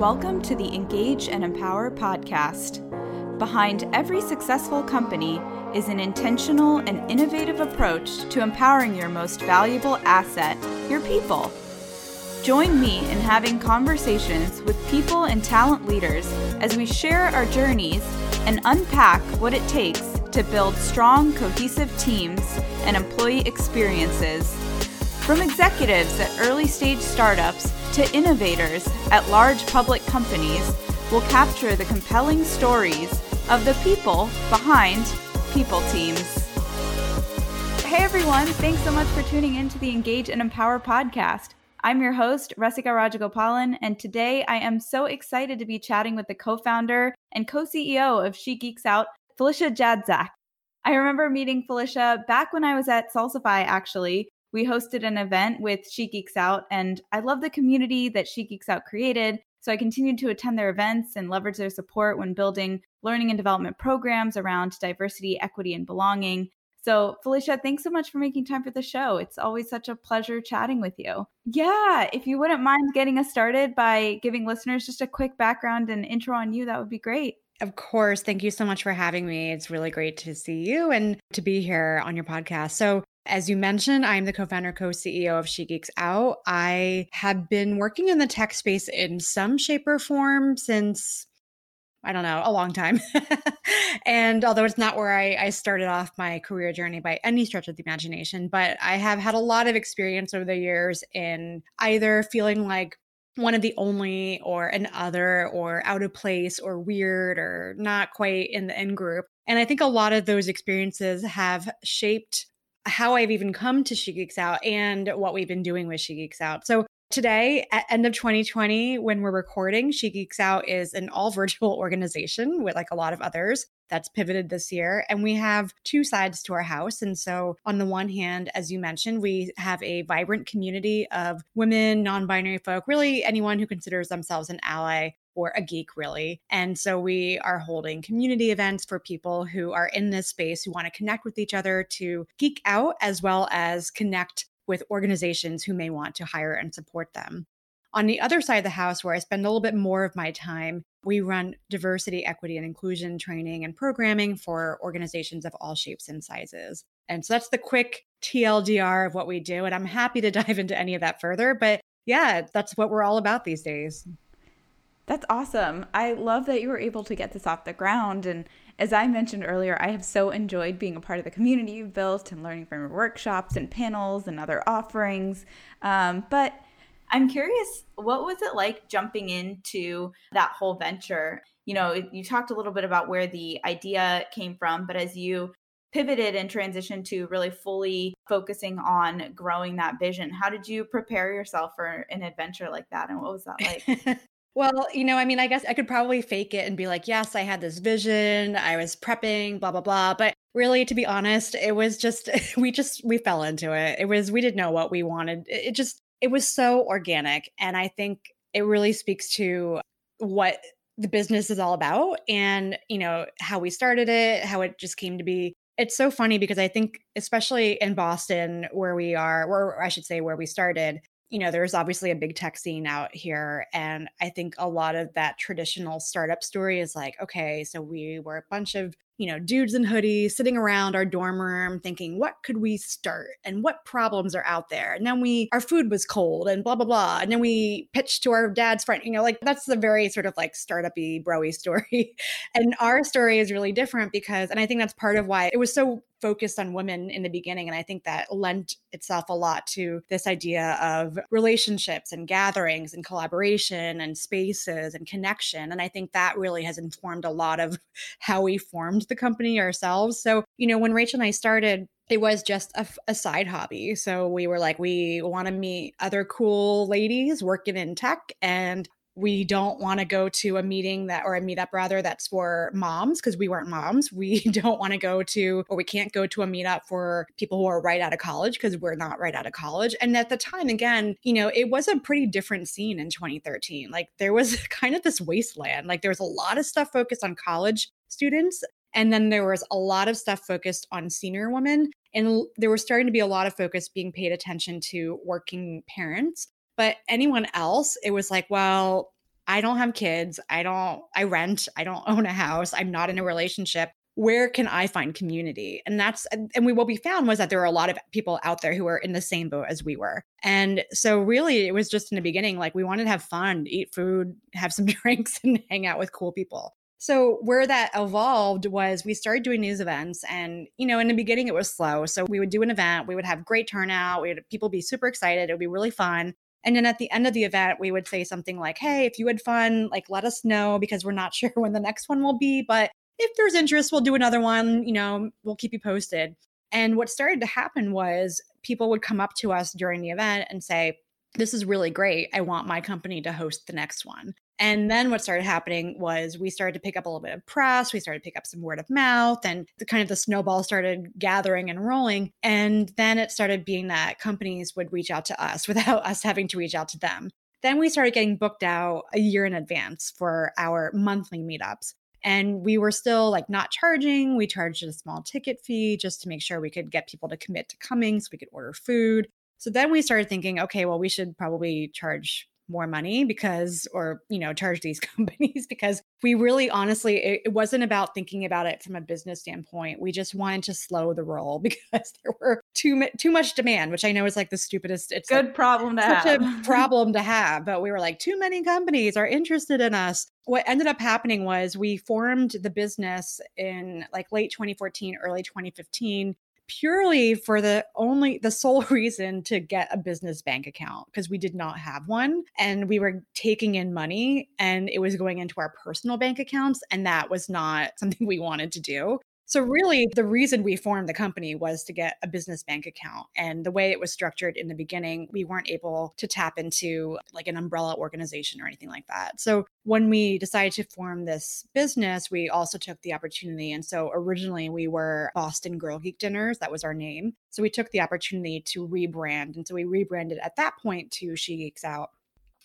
Welcome to the Engage and Empower podcast. Behind every successful company is an intentional and innovative approach to empowering your most valuable asset, your people. Join me in having conversations with people and talent leaders as we share our journeys and unpack what it takes to build strong, cohesive teams and employee experiences. From executives at early stage startups to innovators at large public companies, we'll capture the compelling stories of the people behind people teams. Hey everyone, thanks so much for tuning in to the Engage and Empower podcast. I'm your host, Rasika Rajagopalan, and today I am so excited to be chatting with the co founder and co CEO of She Geeks Out, Felicia Jadczak. I remember meeting Felicia back when I was at Salsify, actually. We hosted an event with She Geeks Out, and I love the community that She Geeks Out created. So I continued to attend their events and leverage their support when building learning and development programs around diversity, equity, and belonging. So, Felicia, thanks so much for making time for the show. It's always such a pleasure chatting with you. Yeah, if you wouldn't mind getting us started by giving listeners just a quick background and intro on you, that would be great. Of course. Thank you so much for having me. It's really great to see you and to be here on your podcast. So, as you mentioned, I'm the co founder, co CEO of She Geeks Out. I have been working in the tech space in some shape or form since I don't know, a long time. and although it's not where I, I, started off my career journey by any stretch of the imagination, but I have had a lot of experience over the years in either feeling like one of the only or an other or out of place or weird or not quite in the in group. And I think a lot of those experiences have shaped how I've even come to She Geeks Out and what we've been doing with She Geeks Out. So Today, at end of 2020, when we're recording, She Geeks Out is an all virtual organization with like a lot of others that's pivoted this year. And we have two sides to our house. And so, on the one hand, as you mentioned, we have a vibrant community of women, non binary folk, really anyone who considers themselves an ally or a geek, really. And so we are holding community events for people who are in this space who want to connect with each other to geek out as well as connect with organizations who may want to hire and support them. On the other side of the house, where I spend a little bit more of my time, we run diversity, equity, and inclusion training and programming for organizations of all shapes and sizes. And so that's the quick TLDR of what we do. And I'm happy to dive into any of that further. But yeah, that's what we're all about these days. That's awesome. I love that you were able to get this off the ground and as I mentioned earlier, I have so enjoyed being a part of the community you've built and learning from your workshops and panels and other offerings. Um, but I'm curious, what was it like jumping into that whole venture? You know, you talked a little bit about where the idea came from, but as you pivoted and transitioned to really fully focusing on growing that vision, how did you prepare yourself for an adventure like that? And what was that like? Well, you know, I mean, I guess I could probably fake it and be like, yes, I had this vision, I was prepping, blah, blah, blah. But really, to be honest, it was just, we just, we fell into it. It was, we didn't know what we wanted. It just, it was so organic. And I think it really speaks to what the business is all about and, you know, how we started it, how it just came to be. It's so funny because I think, especially in Boston, where we are, or I should say, where we started, you know, there's obviously a big tech scene out here. And I think a lot of that traditional startup story is like, okay, so we were a bunch of you know, dudes in hoodies sitting around our dorm room thinking, what could we start and what problems are out there? And then we, our food was cold and blah, blah, blah. And then we pitched to our dad's friend, you know, like that's the very sort of like startup-y, broy story. and our story is really different because, and I think that's part of why it was so focused on women in the beginning. And I think that lent itself a lot to this idea of relationships and gatherings and collaboration and spaces and connection. And I think that really has informed a lot of how we formed the company ourselves. So, you know, when Rachel and I started, it was just a, a, side hobby. So we were like, we want to meet other cool ladies working in tech and we don't want to go to a meeting that or a meetup rather that's for moms because we weren't moms. We don't want to go to or we can't go to a meetup for people who are right out of college because we're not right out of college. And at the time again you know it was a pretty different scene in 2013 like there was kind of this wasteland. Like there was a lot of stuff focused on college students and then there was a lot of stuff focused on senior women. And there was starting to be a lot of focus being paid attention to working parents but anyone else, it was like, well, I don't have kids. I don't, I rent. I don't own a house. I'm not in a relationship. Where can I find community? And that's, and we, what we found was that there were a lot of people out there who were in the same boat as we were. And so, really, it was just in the beginning, like we wanted to have fun, eat food, have some drinks, and hang out with cool people. So, where that evolved was we started doing these events. And, you know, in the beginning, it was slow. So, we would do an event, we would have great turnout, we would people be super excited, it would be really fun. And then at the end of the event, we would say something like, Hey, if you had fun, like let us know because we're not sure when the next one will be. But if there's interest, we'll do another one. You know, we'll keep you posted. And what started to happen was people would come up to us during the event and say, This is really great. I want my company to host the next one. And then what started happening was we started to pick up a little bit of press, we started to pick up some word of mouth, and the kind of the snowball started gathering and rolling. And then it started being that companies would reach out to us without us having to reach out to them. Then we started getting booked out a year in advance for our monthly meetups. And we were still like not charging. We charged a small ticket fee just to make sure we could get people to commit to coming so we could order food. So then we started thinking, okay, well, we should probably charge more money because or you know charge these companies because we really honestly it, it, wasn't about thinking about it from a business standpoint. We just wanted to slow the roll because there were too too much demand which i know is like the stupidest it's good like problem to such have. a problem to have but we were like too many companies are interested in us. What ended up happening was we formed the business in like late 2014 early 2015 purely for the only the sole reason to get a business bank account because we did not have one and we were taking in money and it was going into our personal bank accounts and that was not something we wanted to do so, really, the reason we formed the company was to get a business bank account. And the way it was structured in the beginning, we weren't able to tap into like an umbrella organization or anything like that. So, when we decided to form this business, we also took the opportunity. And so, originally, we were Boston Girl Geek Dinners, that was our name. So, we took the opportunity to rebrand. And so, we rebranded at that point to She Geeks Out.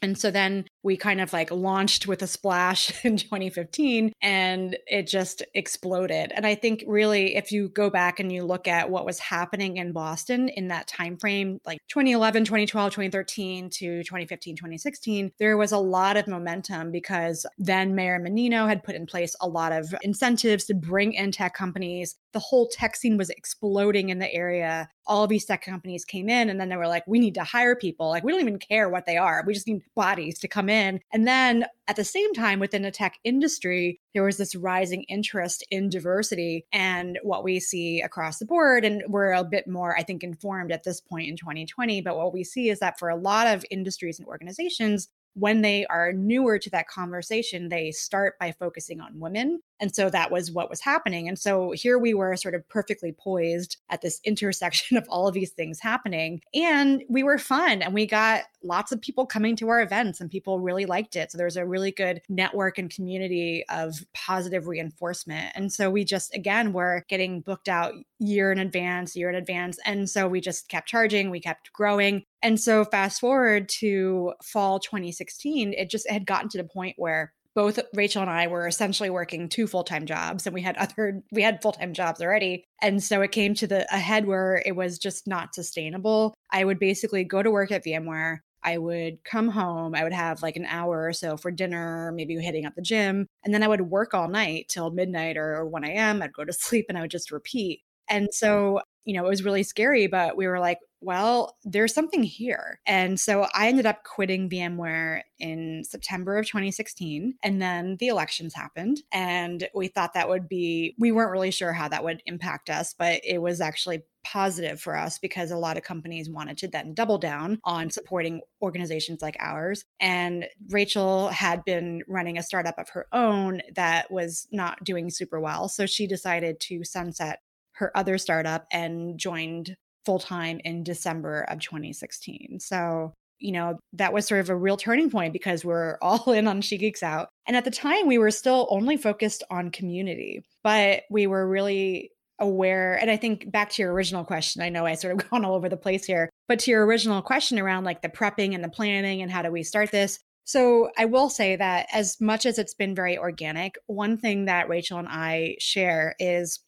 And so then we kind of like launched with a splash in 2015 and it just exploded. And I think really if you go back and you look at what was happening in Boston in that time frame, like 2011, 2012, 2013 to 2015, 2016, there was a lot of momentum because then Mayor Menino had put in place a lot of incentives to bring in tech companies. The whole tech scene was exploding in the area. All these tech companies came in and then they were like, we need to hire people. Like, we don't even care what they are. We just need bodies to come in. And then at the same time, within the tech industry, there was this rising interest in diversity and what we see across the board. And we're a bit more, I think, informed at this point in 2020. But what we see is that for a lot of industries and organizations, when they are newer to that conversation, they start by focusing on women. And so that was what was happening. And so here we were sort of perfectly poised at this intersection of all of these things happening. And we were fun and we got lots of people coming to our events and people really liked it. So there's a really good network and community of positive reinforcement. And so we just, again, were getting booked out year in advance, year in advance. And so we just kept charging, we kept growing. And so fast forward to fall 2016, it just had gotten to the point where both Rachel and I were essentially working two full-time jobs and we had other we had full-time jobs already. And so it came to the a head where it was just not sustainable. I would basically go to work at VMware. I would come home. I would have like an hour or so for dinner, maybe hitting up the gym. And then I would work all night till midnight or 1 a.m. I'd go to sleep and I would just repeat. And so, you know, it was really scary, but we were like, well, there's something here. And so I ended up quitting VMware in September of 2016. And then the elections happened. And we thought that would be, we weren't really sure how that would impact us, but it was actually positive for us because a lot of companies wanted to then double down on supporting organizations like ours. And Rachel had been running a startup of her own that was not doing super well. So she decided to sunset her other startup and joined full time in December of 2016. So, you know, that was sort of a real turning point because we're all in on She Geeks Out. And at the time, we were still only focused on community, but we were really aware. And I think back to your original question, I know I sort of gone all over the place here, but to your original question around like the prepping and the planning and how do we start this? So I will say that as much as it's been very organic, one thing that Rachel and I share is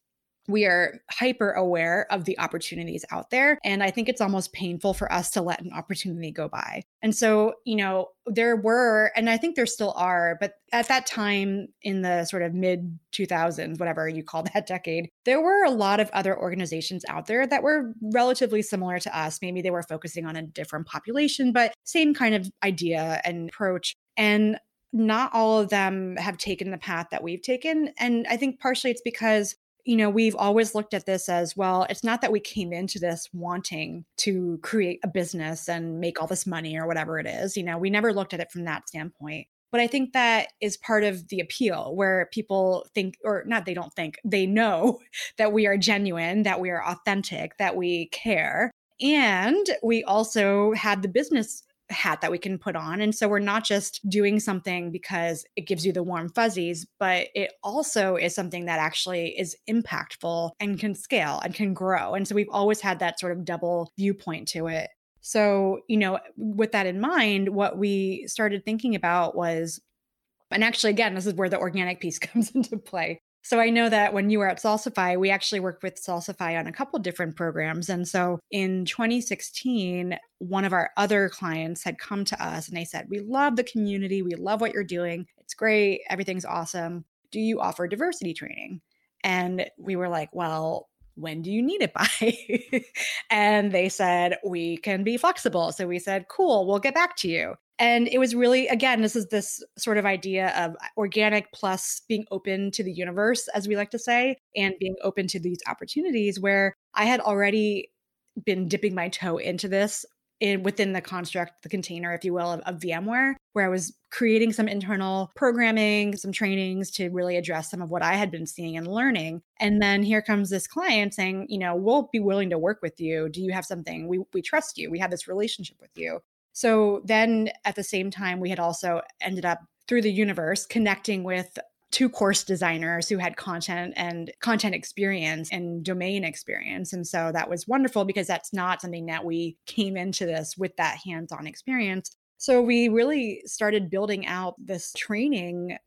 we are hyper aware of the opportunities out there. And I think it's almost painful for us to let an opportunity go by. And so, you know, there were, and I think there still are, but at that time in the sort of mid 2000s, whatever you call that decade, there were a lot of other organizations out there that were relatively similar to us. Maybe they were focusing on a different population, but same kind of idea and approach. And not all of them have taken the path that we've taken. And I think partially it's because you know, we've always looked at this as well, it's not that we came into this wanting to create a business and make all this money or whatever it is. You know, we never looked at it from that standpoint. But I think that is part of the appeal where people think, or not, they don't think, they know that we are genuine, that we are authentic, that we care. And we also had the business hat that we can put on. And so we're not just doing something because it gives you the warm fuzzies, but it also is something that actually is impactful and can scale and can grow. And so we've always had that sort of double viewpoint to it. So, you know, with that in mind, what we started thinking about was and actually, again, this is where the organic piece comes into play. So I know that when you were at Salsify, we actually worked with Salsify on a couple different programs. And so in 2016, one of our other clients had come to us and they said, We love the community. We love what you're doing. It's great. Everything's awesome. Do you offer diversity training? And we were like, Well, when do you need it by? and they said, we can be flexible. So we said, cool, we'll get back to you. And it was really, again, this is this sort of idea of organic plus being open to the universe, as we like to say, and being open to these opportunities where I had already been dipping my toe into this in, within the construct, the container, if you will, of, of, VMware, where I was creating some internal programming, some trainings to really address some of what I had been seeing and learning. And then here comes this client saying, you know, we'll be willing to work with you. Do you have something? We, we trust you. We have this relationship with you. So then at the same time, we had also ended up through the universe connecting with two course designers who had content and content experience and domain experience. And so that was wonderful because that's not something that we came into this with that hands on experience. So we really started building out this training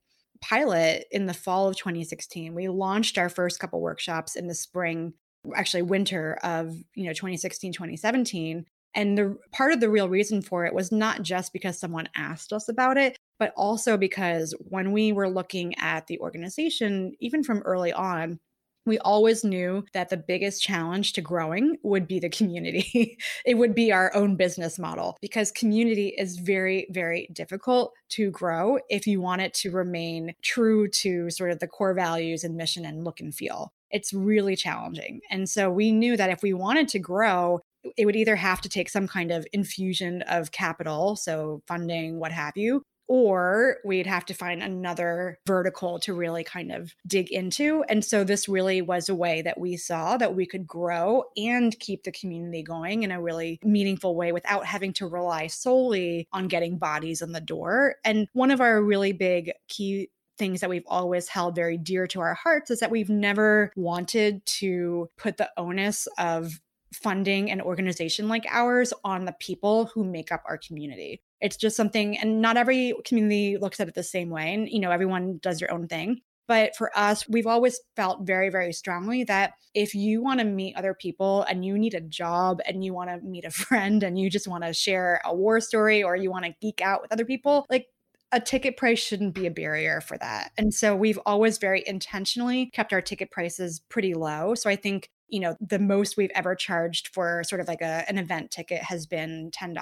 pilot in the fall of 2016. We launched our first couple workshops in the spring actually winter of you know 2016 2017 and the part of the real reason for it was not just because someone asked us about it, but also because when we were looking at the organization, even from early on, we always knew that the biggest challenge to growing would be the community. it would be our own business model because community is very, very difficult to grow if you want it to remain true to sort of the core values and mission and look and feel. It's really challenging. And so we knew that if we wanted to grow, it would either have to take some kind of infusion of capital, so funding, what have you, or we'd have to find another vertical to really kind of dig into. And so this really was a way that we saw that we could grow and keep the community going in a really meaningful way without having to rely solely on getting bodies in the door. And one of our really big key things that we've always held very dear to our hearts is that we've never wanted to put the onus of funding an organization like ours on the people who make up our community. It's just something, and not every community looks at it the same way. And, you know, everyone does their own thing. But for us, we've always felt very, very strongly that if you want to meet other people and you need a job and you want to meet a friend and you just want to share a war story or you want to geek out with other people, like a ticket price shouldn't be a barrier for that. And so we've always very intentionally kept our ticket prices pretty low. So I think you know the most we've ever charged for sort of like a, an event ticket has been $10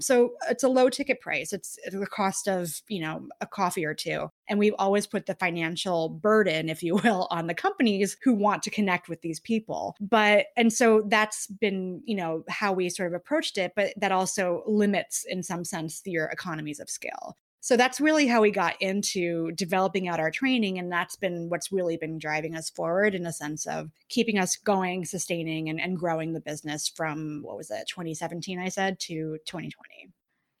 so it's a low ticket price. It's the cost of you know a coffee or two. And we've always put the financial burden if you will on the companies who want to connect with these people. But and so that's been you know how we sort of approached it but that also limits in some sense your economies of scale so that's really how we got into developing out our training. And that's been what's really been driving us forward in a sense of keeping us going, sustaining, and, and growing the business from what was it, 2017, I said, to 2020.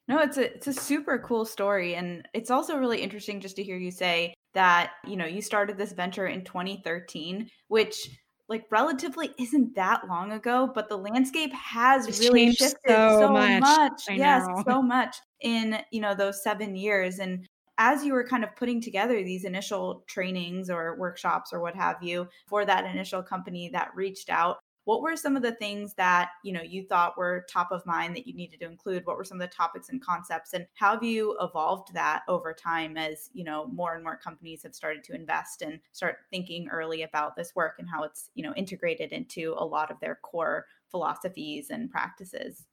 No, it's a it's a super cool story and it's also really interesting just to hear you say that, you know, you started this venture in 2013, which like relatively isn't that long ago, but the landscape has it's really shifted so, so much. much. Yes, so much in, you know, those 7 years and as you were kind of putting together these initial trainings or workshops or what have you for that initial company that reached out, what were some of the things that you know you thought were top of mind that you needed to include? What were some of the topics and concepts and how have you evolved that over time as you know more and more companies have started to invest and start thinking early about this work and how it's you know integrated into a lot of their core philosophies and practices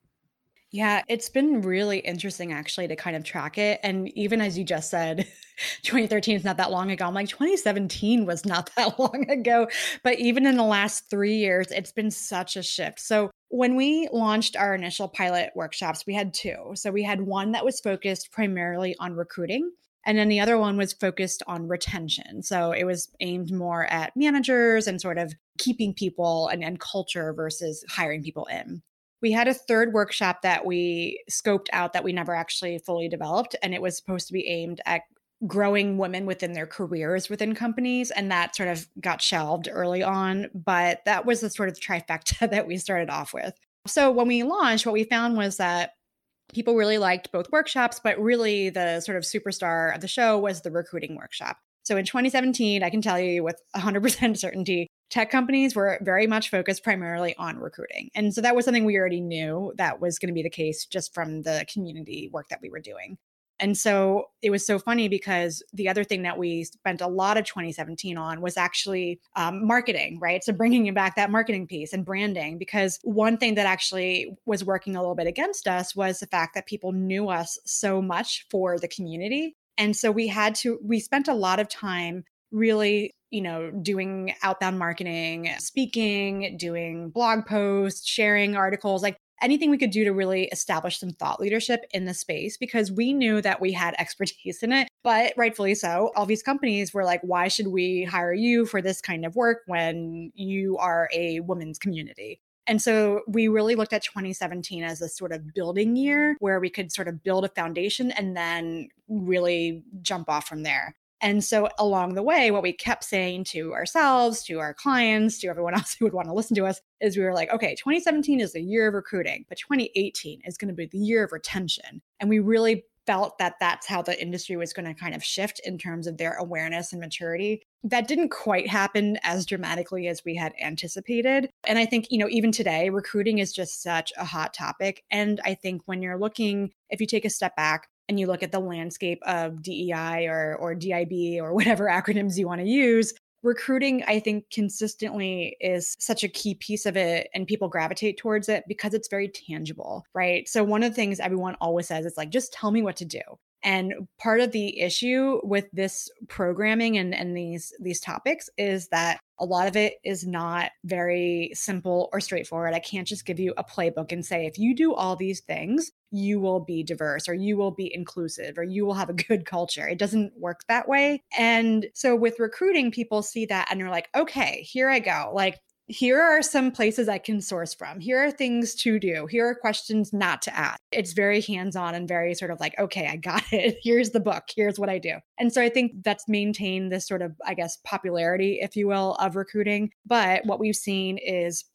yeah, it's been really interesting actually to kind of track it. And even as you just said, 2013 is not that long ago. I'm like, 2017 was not that long ago. But even in the last three years, it's been such a shift. So when we launched our initial pilot workshops, we had two. So we had one that was focused primarily on recruiting. And then the other one was focused on retention. So it was aimed more at managers and sort of keeping people and, and culture versus hiring people in. We had a third workshop that we scoped out that we never actually fully developed, and it was supposed to be aimed at growing women within their careers within companies and that sort of got shelved early on but that was the sort of trifecta that we started off with. So when we launched what we found was that people really liked both workshops but really the sort of superstar of the show was the recruiting workshop. So in 2017 i can tell you with 100% certainty tech companies were very much focused primarily on recruiting. And so that was something we already knew that was going to be the case just from the community work that we were doing. And so it was so funny because the other thing that we spent a lot of 2017 on was actually um, marketing, right? So bringing back that marketing piece and branding. Because one thing that actually was working a little bit against us was the fact that people knew us so much for the community. And so we had to, we spent a lot of time really you know, doing outbound marketing, speaking, doing blog posts, sharing articles, like anything we could do to really establish some thought leadership in the space because we knew that we had expertise in it. But rightfully so, all these companies were like, why should we hire you for this kind of work when you are a women's community? And so we really looked at 2017 as a sort of building year where we could sort of build a foundation and then really jump off from there. And so along the way, what we kept saying to ourselves, to our clients, to everyone else who would want to listen to us is we were like, okay, 2017 is the year of recruiting, but 2018 is going to be the year of retention. And we really felt that that's how the industry was going to kind of shift in terms of their awareness and maturity. That didn't quite happen as dramatically as we had anticipated. And I think, you know, even today, recruiting is just such a hot topic. And I think when you're looking, if you take a step back, and you look at the landscape of DEI or or DIB or whatever acronyms you want to use, recruiting I think consistently is such a key piece of it and people gravitate towards it because it's very tangible, right? So one of the things everyone always says is like just tell me what to do. And part of the issue with this programming and, and these these topics is that a lot of it is not very simple or straightforward. I can't just give you a playbook and say, if you do all these things, you will be diverse or you will be inclusive or you will have a good culture. It doesn't work that way. And so with recruiting, people see that and they're like, okay, here I go. Like, here are some places I can source from. Here are things to do. Here are questions not to ask. It's very hands on and very sort of like, okay, I got it. Here's the book. Here's what I do. And so I think that's maintained this sort of, I guess, popularity, if you will, of recruiting. But what we've seen is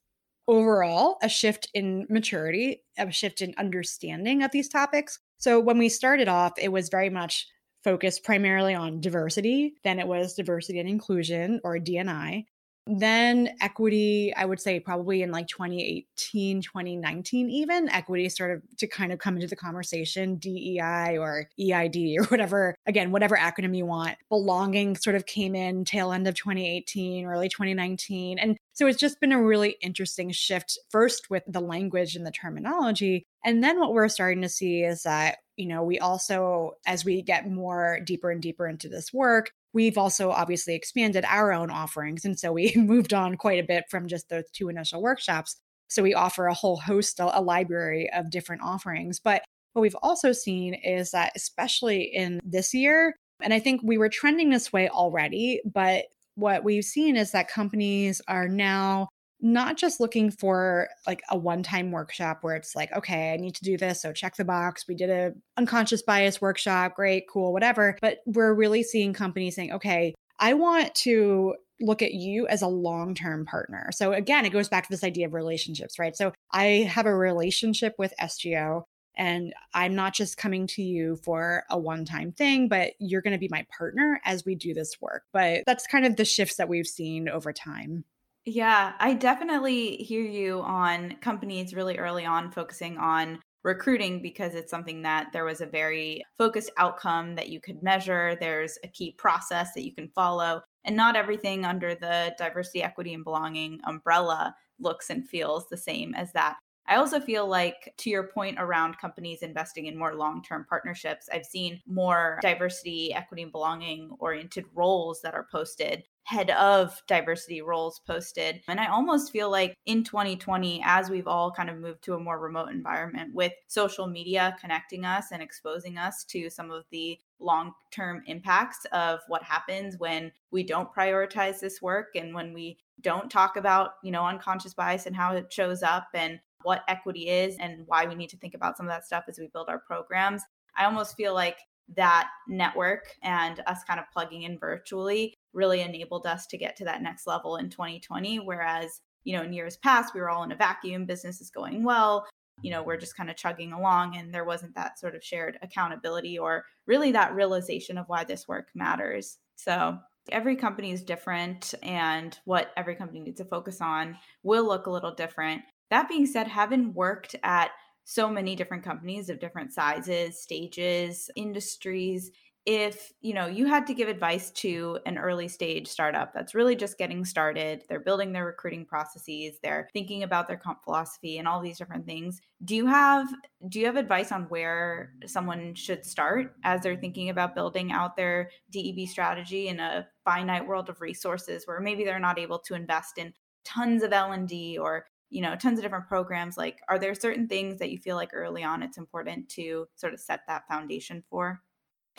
overall a shift in maturity, a shift in understanding of these topics. So when we started off, it was very much focused primarily on diversity. Then it was diversity and inclusion or DNI. Then equity, I would say probably in like 2018, 2019, even equity started to kind of come into the conversation, DEI or EID or whatever, again, whatever acronym you want. Belonging sort of came in tail end of 2018, early 2019. And so it's just been a really interesting shift, first with the language and the terminology. And then what we're starting to see is that, you know, we also, as we get more deeper and deeper into this work, we've also obviously expanded our own offerings. And so we moved on quite a bit from just those two initial workshops. So we offer a whole host, a library of different offerings. But what we've also seen is that, especially in this year, and I think we were trending this way already, but what we've seen is that companies are now not just looking for like a one-time workshop where it's like okay i need to do this so check the box we did a unconscious bias workshop great cool whatever but we're really seeing companies saying okay i want to look at you as a long-term partner so again it goes back to this idea of relationships right so i have a relationship with sgo And I'm not just coming to you for a one time thing, but you're going to be my partner as we do this work. But that's kind of the shifts that we've seen over time. Yeah, I definitely hear you on companies really early on focusing on recruiting because it's something that there was a very focused outcome that you could measure. There's a key process that you can follow, and not everything under the diversity, equity, and belonging umbrella looks and feels the same as that. I also feel like, to your point around companies investing in more long term partnerships, I've seen more diversity, equity, and belonging oriented roles that are posted head of diversity roles posted. And I almost feel like in 2020, as we've all kind of moved to a more remote environment with social media connecting us and exposing us to some of the long term impacts of what happens when we don't prioritize this work and when we don't talk about, you know, unconscious bias and how it shows up and what equity is and why we need to think about some of that stuff as we build our programs. I almost feel like that network and us kind of plugging in virtually really enabled us to get to that next level in 2020 whereas you know in years past we were all in a vacuum business is going well you know we're just kind of chugging along and there wasn't that sort of shared accountability or really that realization of why this work matters. So every company is different and what every company needs to focus on will look a little different. That being said having worked at so many different companies of different sizes, stages, industries. If, you know, you had to give advice to an early stage startup that's really just getting started, they're building their recruiting processes, they're thinking about their comp philosophy and all these different things. Do you have do you have advice on where someone should start as they're thinking about building out their DEB strategy in a finite world of resources where maybe they're not able to invest in tons of L&D or you know tons of different programs like are there certain things that you feel like early on it's important to sort of set that foundation for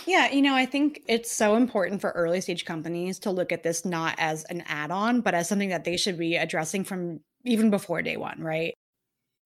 yeah, you know, I think it's so important for early stage companies to look at this not as an add on, but as something that they should be addressing from even before day one, right?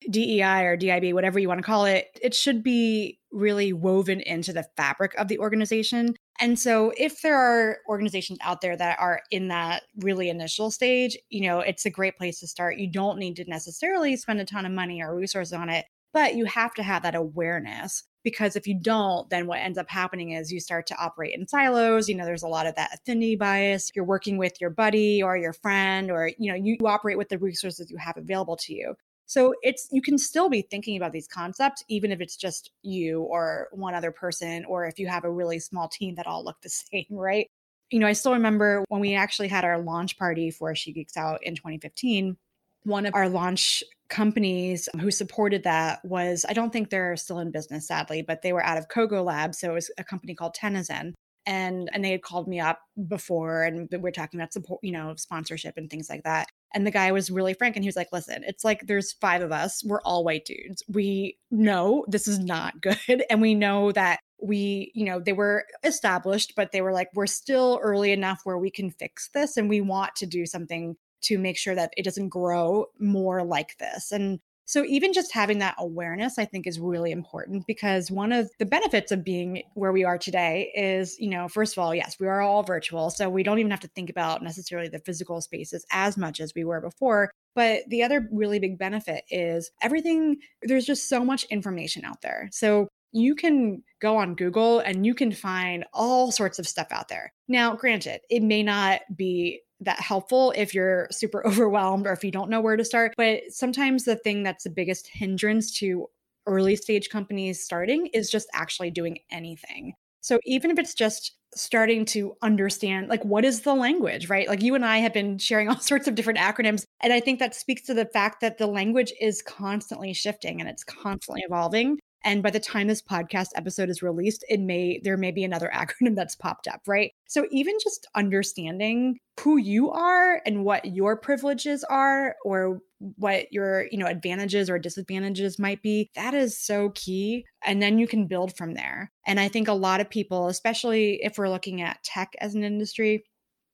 DEI or DIB, whatever you want to call it, it should be really woven into the fabric of the organization. And so, if there are organizations out there that are in that really initial stage, you know, it's a great place to start. You don't need to necessarily spend a ton of money or resources on it, but you have to have that awareness because if you don't, then what ends up happening is you start to operate in silos. You know, there's a lot of that affinity bias. You're working with your buddy or your friend, or, you know, you, you operate with the resources you have available to you. So it's you can still be thinking about these concepts even if it's just you or one other person or if you have a really small team that all look the same, right? You know, I still remember when we actually had our launch party for She Geeks Out in 2015, one of our launch companies who supported that was I don't think they're still in business sadly, but they were out of Cogo Labs, so it was a company called Tenizen and and they had called me up before and we are talking about support you know sponsorship and things like that and the guy was really frank and he was like listen it's like there's five of us. We're all white dudes. We know this is not good and we know that we you know they were established but they were like we're still early enough where we can fix this and we want to do something to make sure that it doesn't grow more like this. And so, even just having that awareness, I think, is really important because one of the benefits of being where we are today is, you know, first of all, yes, we are all virtual. So, we don't even have to think about necessarily the physical spaces as much as we were before. But the other really big benefit is everything, there's just so much information out there. So, you can go on Google and you can find all sorts of stuff out there. Now, granted, it may not be that helpful if you're super overwhelmed or if you don't know where to start. But sometimes the thing that's the biggest hindrance to early stage companies starting is just actually doing anything. So even if it's just starting to understand like what is the language, right? Like you and I have been sharing all sorts of different acronyms and I think that speaks to the fact that the language is constantly shifting and it's constantly evolving. And by the time this podcast episode is released, it may there may be another acronym that's popped up, right? So even just understanding who you are and what your privileges are or what your, you know, advantages or disadvantages might be, that is so key. And then you can build from there. And I think a lot of people, especially if we're looking at tech as an industry,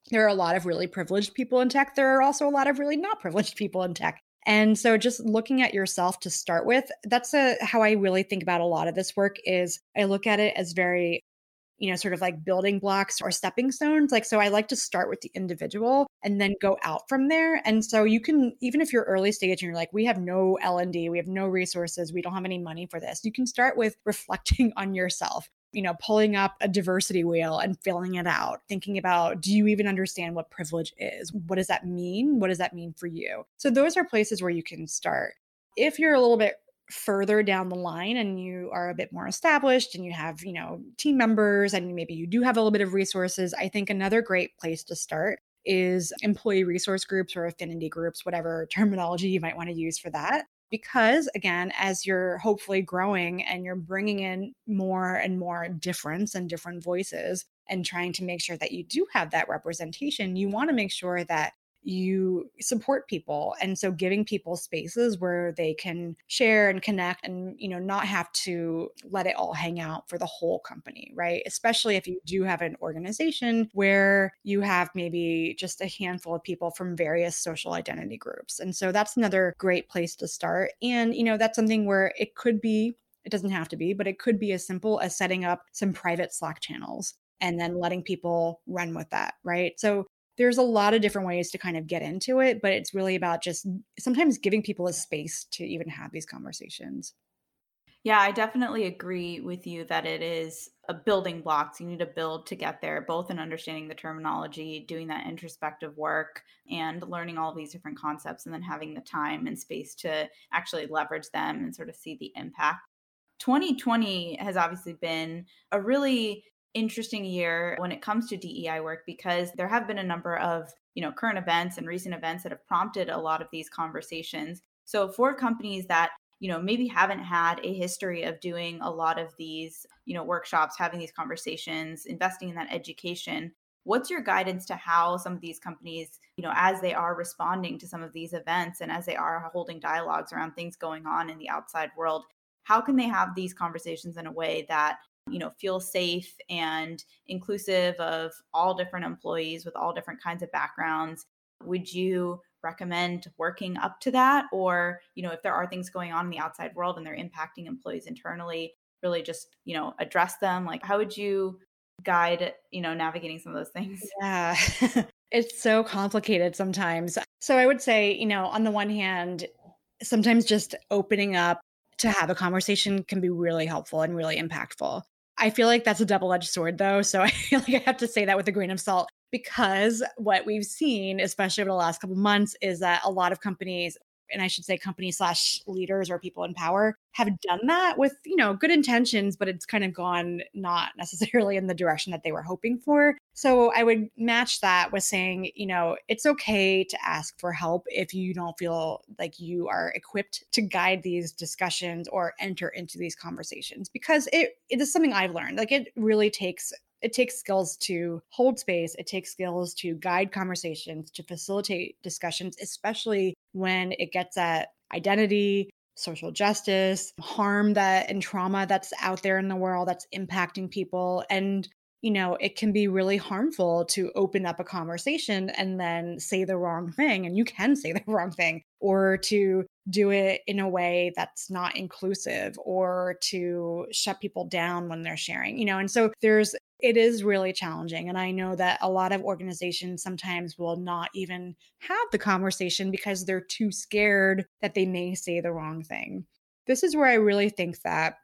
there are a lot of really privileged people in tech. There are also a lot of really not privileged people in tech. And so just looking at yourself to start with, that's a, how I really think about a lot of this work is I look at it as very you know, sort of like building blocks or stepping stones. Like, so I like to start with the individual and then go out from there. And so you can, even if you're early stage and you're like, we have no L&D, we have no resources, we don't have any money for this, you can start with reflecting on yourself you know, pulling up a diversity wheel and filling it out, thinking about do you even understand what privilege is? What does that mean? What does that mean for you? So, those are places where you can start. If you're a little bit further down the line and you are a bit more established and you have, you know, team members and maybe you do have a little bit of resources, I think another great place to start is employee resource groups or affinity groups, whatever terminology you might want to use for that. Because again, as you're hopefully growing and you're bringing in more and more difference and different voices and trying to make sure that you do have that representation, you want to make sure that you support people and so giving people spaces where they can share and connect and you know not have to let it all hang out for the whole company right especially if you do have an organization where you have maybe just a handful of people from various social identity groups and so that's another great place to start and you know that's something where it could be it doesn't have to be but it could be as simple as setting up some private slack channels and then letting people run with that, right? So there's a lot of different ways to kind of get into it, but it's really about just sometimes giving people a space to even have these conversations. Yeah, I definitely agree with you that it is a building blocks. You need to build to get there, both in understanding the terminology, doing that introspective work, and learning all these different concepts, and then having the time and space to actually leverage them and sort of see the impact. 2020 has obviously been a really interesting year when it comes to DEI work because there have been a number of, you know, current events and recent events that have prompted a lot of these conversations. So for companies that you know maybe haven't had a history of doing a lot of these you know workshops having these conversations investing in that education what's your guidance to how some of these companies you know as they are responding to some of these events and as they are holding dialogues around things going on in the outside world how can they have these conversations in a way that you know feel safe and inclusive of all different employees with all different kinds of backgrounds would you recommend working up to that? Or you know if there are things going on in the outside world and they're impacting employees internally really just you know address them like how would you guide you know navigating some of those things? Yeah. It's so complicated sometimes. So i would say you know on the one hand sometimes just opening up to have a conversation can be really helpful and really impactful I feel like that's a double edged sword, though. So I feel like I have to say that with a grain of salt because what we've seen, especially over the last couple months, is that a lot of companies and I should say company slash leaders or people in power have done that with, you know, good intentions, but it's kind of gone not necessarily in the direction that they were hoping for. So I would match that with saying, you know, it's okay to ask for help if you don't feel like you are equipped to guide these discussions or enter into these conversations because it it is something I've learned. Like it really takes it takes skills to hold space it takes skills to guide conversations to facilitate discussions especially when it gets at identity social justice harm that and trauma that's out there in the world that's impacting people and you know, it can be really harmful to open up a conversation and then say the wrong thing. And you can say the wrong thing, or to do it in a way that's not inclusive, or to shut people down when they're sharing, you know. And so there's, it is really challenging. And I know that a lot of organizations sometimes will not even have the conversation because they're too scared that they may say the wrong thing. This is where I really think that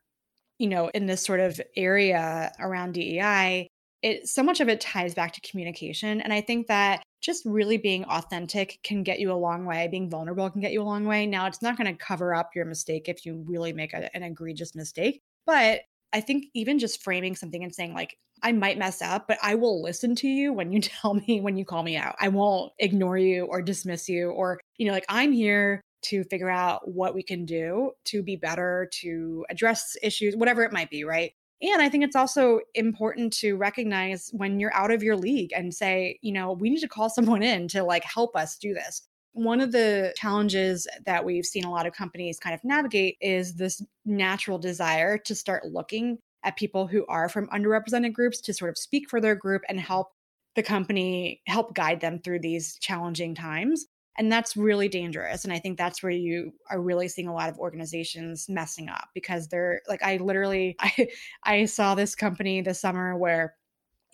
you know, in this sort of area around DEI, it so much of it ties back to communication. And I think that just really being authentic can get you a long way. Being vulnerable can get you a long way. Now, it's not going to cover up your mistake if you really make a, an egregious mistake. But I think even just framing something and saying, like, I might mess up, but I will listen to you when you tell me, when you call me out. I won't ignore you or dismiss you or, you know, like I'm here to figure out what we can do to be better, to address issues, whatever it might be, right? And I think it's also important to recognize when you're out of your league and say, you know, we need to call someone in to like help us do this. One of the challenges that we've seen a lot of companies kind of navigate is this natural desire to start looking at people who are from underrepresented groups to sort of speak for their group and help the company help guide them through these challenging times. And that's really dangerous. And I think that's where you are really seeing a lot of organizations messing up because they're like, I literally, I, I saw this company this summer where,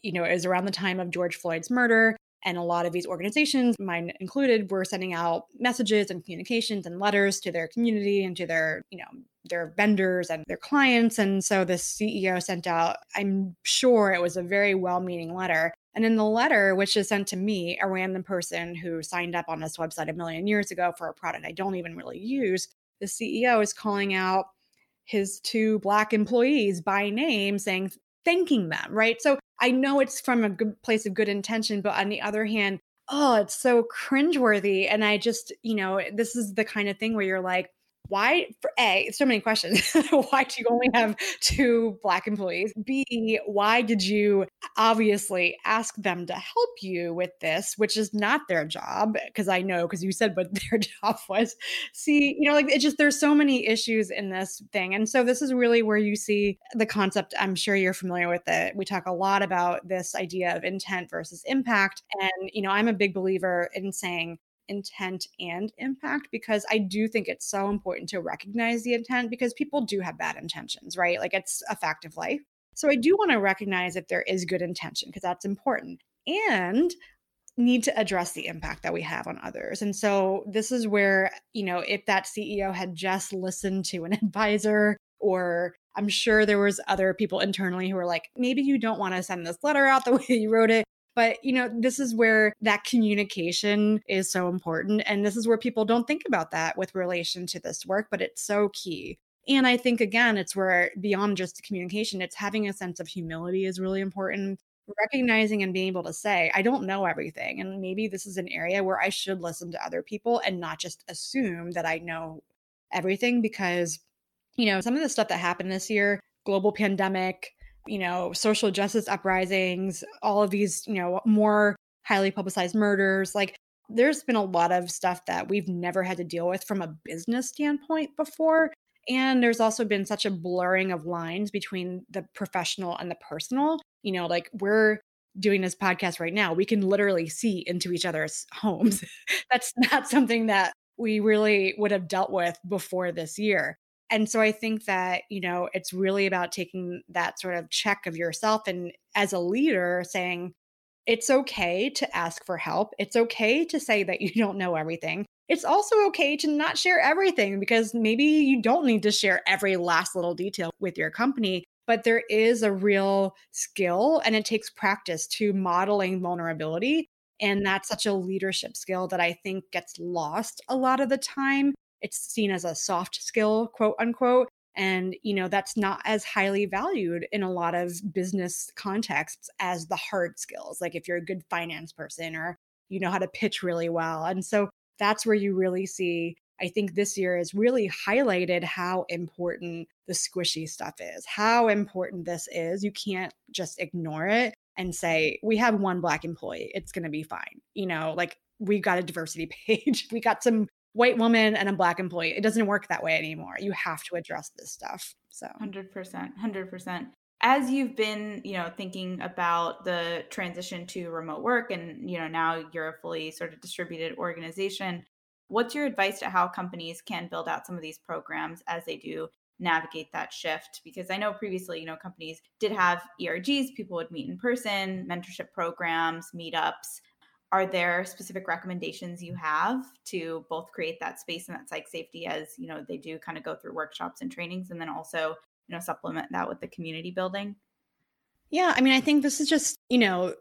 you know, it was around the time of George Floyd's murder. And a lot of these organizations, mine included, were sending out messages and communications and letters to their community and to their, you know, their vendors and their clients. And so the CEO sent out, I'm sure it was a very well meaning letter, and in the letter, which is sent to me, a random person who signed up on this website a million years ago for a product I don't even really use, the CEO is calling out his two Black employees by name, saying, thanking them, right? So I know it's from a good place of good intention, but on the other hand, oh, it's so cringeworthy. And I just, you know, this is the kind of thing where you're like, why for a so many questions why do you only have two black employees? B why did you obviously ask them to help you with this which is not their job because i know because you said what their job was. See you know like it just there's so many issues in this thing and so this is really where you see the concept. I'm sure you're familiar with it. We talk a lot about this idea of intent versus impact and you know i'm a big believer in saying intent and impact because I do think it's so important to recognize the intent because people do have bad intentions, right? Like it's a fact of life. So I do want to recognize if there is good intention because that's important. And need to address the impact that we have on others. And so this is where, you know, if that CEO had just listened to an advisor or I'm sure there was other people internally who were like, maybe you don't want to send this letter out the way you wrote it. But, you know, this is where that communication is so important. And this is where people don't think about that with relation to this work, but it's so key. And I think, again, it's where beyond just communication, it's having a sense of humility is really important. Recognizing and being able to say, I don't know everything. And maybe this is an area where I should listen to other people and not just assume that I know everything because, you know, some of the stuff that happened this year, global pandemic, you know, social justice uprisings, all of these, you know, more highly publicized murders. Like there's been a lot of stuff that we've never had to deal with from a business standpoint before. And there's also been such a blurring of lines between the professional and the personal. You know, like we're doing this podcast right now, we can literally see into each other's homes. That's not something that we really would have dealt with before this year. And so I think that, you know, it's really about taking that sort of check of yourself and as a leader saying, it's okay to ask for help. It's okay to say that you don't know everything. It's also okay to not share everything because maybe you don't need to share every last little detail with your company. But there is a real skill and it takes practice to modeling vulnerability. And that's such a leadership skill that I think gets lost a lot of the time it's seen as a soft skill, quote unquote. And, you know, that's not as highly valued in a lot of business contexts as the hard skills. Like if you're a good finance person or you know how to pitch really well. And so that's where you really see, I think this year has really highlighted how important the squishy stuff is, how important this is. You can't just ignore it and say, we have one black employee, it's going to be fine. You know, like we got a diversity page, we got some white woman and a black employee. It doesn't work that way anymore. You have to address this stuff. So 100%, 100%. As you've been, you know, thinking about the transition to remote work and, you know, now you're a fully sort of distributed organization, what's your advice to how companies can build out some of these programs as they do navigate that shift because i know previously you know companies did have ergs people would meet in person mentorship programs meetups are there specific recommendations you have to both create that space and that psych safety as you know they do kind of go through workshops and trainings and then also you know supplement that with the community building? Yeah i mean i think this is just you know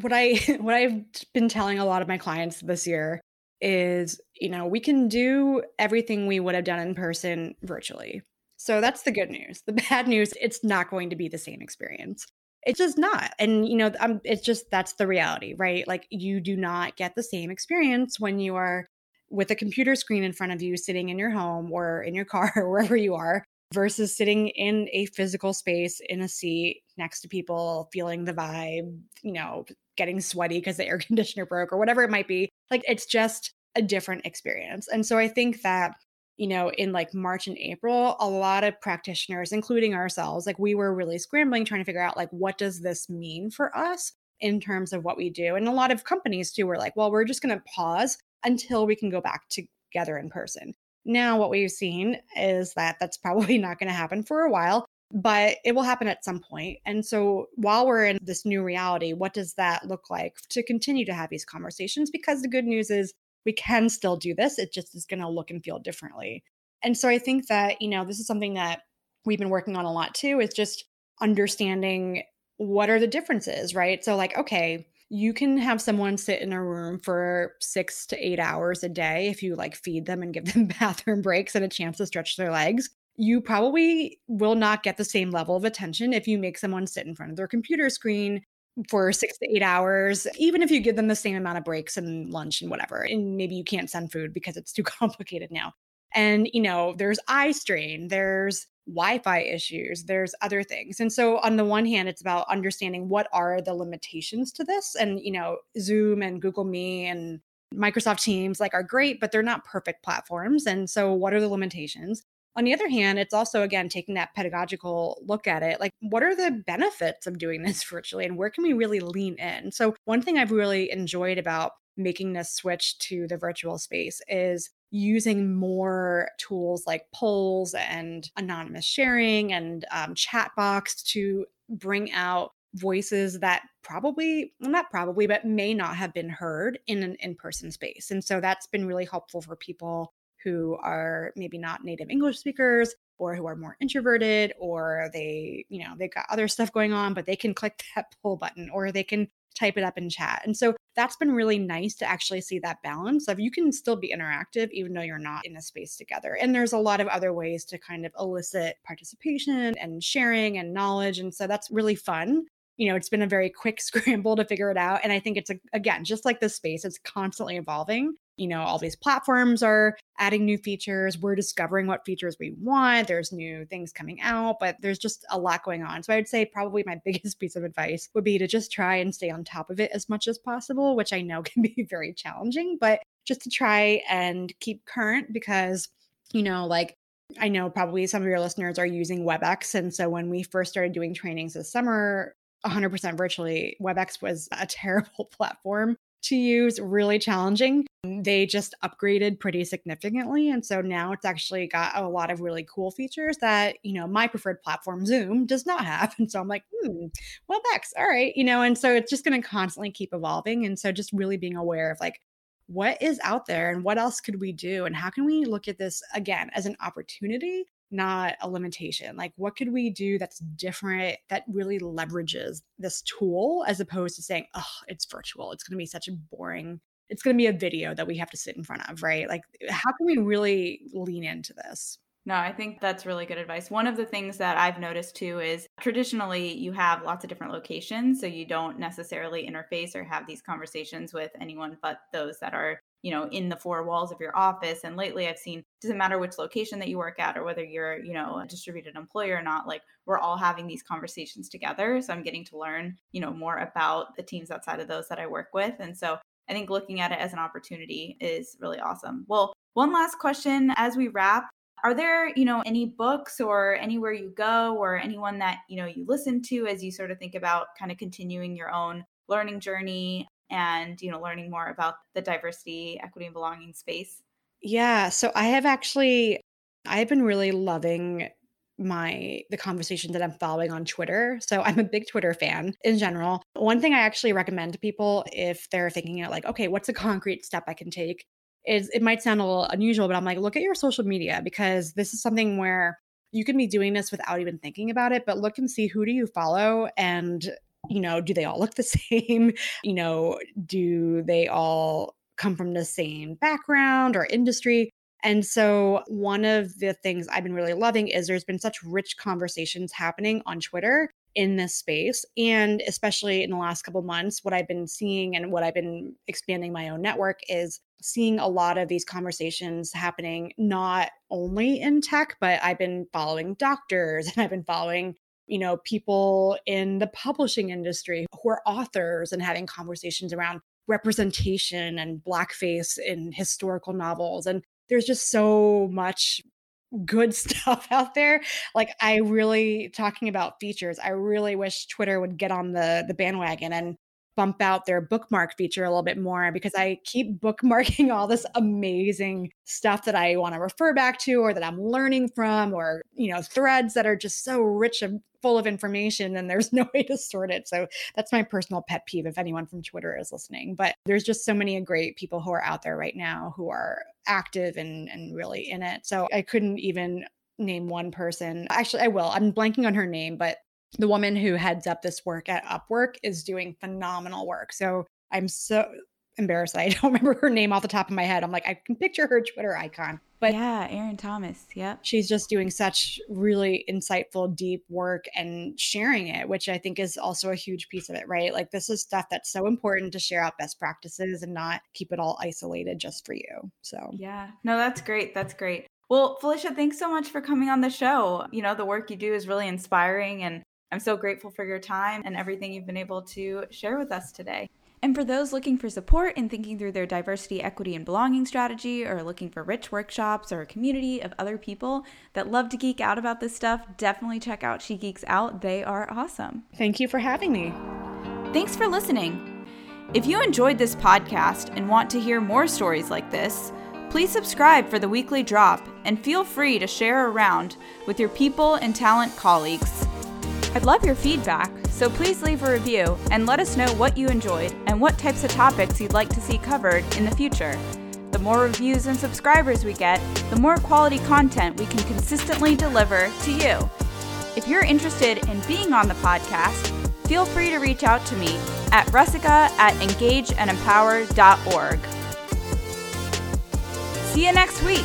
what i what i've been telling a lot of my clients this year is you know we can do everything we would have done in person virtually. So that's the good news. The bad news it's not going to be the same experience it's just not. And, you know, um, it's just that's the reality, right? Like you do not get the same experience when you are with a computer screen in front of you, sitting in your home or in your car or wherever you are, versus sitting in a physical space in a seat next to people, feeling the vibe, you know, getting sweaty because the air conditioner broke or whatever it might be. Like it's just a different experience. And so I think that you know, in like March and April, a lot of practitioners, including ourselves, like we were really scrambling trying to figure out like what does this mean for us in terms of what we do. And a lot of companies too were like, well, we're just going to pause until we can go back together in person. Now, what we've seen is that that's probably not going to happen for a while, but it will happen at some point. And so, while we're in this new reality, what does that look like to continue to have these conversations? Because the good news is we can still do this, it just is going to look and feel differently. And so, I think that, you know, this is something that we've been working on a lot too, is just understanding what are the differences, right? So, like, okay, you can have someone sit in a room for six to eight hours a day if you like feed them and give them bathroom breaks and a chance to stretch their legs. You probably will not get the same level of attention if you make someone sit in front of their computer screen for six to eight hours, even if you give them the same amount of breaks and lunch and whatever. And maybe you can't send food because it's too complicated now. And, you know, there's eye strain, there's Wi Fi issues, there's other things. And so, on the one hand, it's about understanding what are the limitations to this. And, you know, Zoom and Google Meet and Microsoft Teams like are great, but they're not perfect platforms. And so, what are the limitations? On the other hand, it's also, again, taking that pedagogical look at it. Like, what are the benefits of doing this virtually and where can we really lean in? So, one thing I've really enjoyed about making this switch to the virtual space is using more tools like polls and anonymous sharing and um, chat box to bring out voices that probably well, not probably but may not have been heard in an in-person space and so that's been really helpful for people who are maybe not native english speakers or who are more introverted or they you know they've got other stuff going on but they can click that pull button or they can type it up in chat. And so that's been really nice to actually see that balance of you can still be interactive even though you're not in a space together. And there's a lot of other ways to kind of elicit participation and sharing and knowledge. And so that's really fun you know, it's been a very quick scramble to figure it out. And I think it's, a, again, just like the space, it's constantly evolving. You know, all these platforms are adding new features. We're discovering what features we want. There's new things coming out, but there's just a lot going on. So I would say probably my biggest piece of advice would be to just try and stay on top of it as much as possible, which I know can be very challenging, but just to try and keep current because, you know, like I know probably some of your listeners are using WebEx. And so when we first started doing trainings this summer, 100% virtually, WebEx was a terrible platform to use, really challenging. They just upgraded pretty significantly. And so now it's actually got a lot of really cool features that, you know, my preferred platform, Zoom, does not have. And so I'm like, hmm, WebEx, all right. You know, and so it's just going to constantly keep evolving. And so just really being aware of like, what is out there and what else could we do? And how can we look at this again as an opportunity not a limitation. Like, what could we do that's different that really leverages this tool as opposed to saying, oh, it's virtual. It's going to be such a boring, it's going to be a video that we have to sit in front of, right? Like, how can we really lean into this? No, I think that's really good advice. One of the things that I've noticed too is traditionally you have lots of different locations. So you don't necessarily interface or have these conversations with anyone but those that are you know in the four walls of your office and lately i've seen doesn't matter which location that you work at or whether you're you know a distributed employer or not like we're all having these conversations together so i'm getting to learn you know more about the teams outside of those that i work with and so i think looking at it as an opportunity is really awesome. Well one last question as we wrap. Are there you know any books or anywhere you go or anyone that you know you listen to as you sort of think about kind of continuing your own learning journey and you know learning more about the diversity equity and belonging space. Yeah so i have actually i've been really loving my the conversations that i'm following on twitter. So i'm a big twitter fan in general. One thing i actually recommend to people if they're thinking like okay what's a concrete step i can take? is it might sound a little unusual but i'm like look at your social media because this is something where you can be doing this without even thinking about it but look and see who do you follow and you know, do they all look the same? You know, do they all come from the same background or industry? And so, one of the things I've been really loving is there's been such rich conversations happening on Twitter in this space. And especially in the last couple months, what I've been seeing and what I've been expanding my own network is seeing a lot of these conversations happening not only in tech, but I've been following doctors and I've been following you know, people in the publishing industry who are authors and having conversations around representation and blackface in historical novels. And there's just so much good stuff out there. Like I really talking about features, I really wish Twitter would get on the the bandwagon and bump out their bookmark feature a little bit more because I keep bookmarking all this amazing stuff that I want to refer back to or that I'm learning from or, you know, threads that are just so rich and full of information and there's no way to sort it. So that's my personal pet peeve if anyone from Twitter is listening. But there's just so many great people who are out there right now who are active and and really in it. So I couldn't even name one person. Actually, I will. I'm blanking on her name, but the woman who heads up this work at Upwork is doing phenomenal work. So I'm so embarrassed I don't remember her name off the top of my head. I'm like, I can picture her Twitter icon. But yeah, Erin Thomas. Yep. She's just doing such really insightful, deep work and sharing it, which I think is also a huge piece of it, right? Like, this is stuff that's so important to share out best practices and not keep it all isolated just for you. So, yeah. No, that's great. That's great. Well, Felicia, thanks so much for coming on the show. You know, the work you do is really inspiring, and I'm so grateful for your time and everything you've been able to share with us today. And for those looking for support in thinking through their diversity, equity, and belonging strategy, or looking for rich workshops or a community of other people that love to geek out about this stuff, definitely check out She Geeks Out. They are awesome. Thank you for having me. Thanks for listening. If you enjoyed this podcast and want to hear more stories like this, please subscribe for the weekly drop and feel free to share around with your people and talent colleagues. I'd love your feedback, so please leave a review and let us know what you enjoyed and what types of topics you'd like to see covered in the future. The more reviews and subscribers we get, the more quality content we can consistently deliver to you. If you're interested in being on the podcast, feel free to reach out to me at russica at engageandempower.org. See you next week.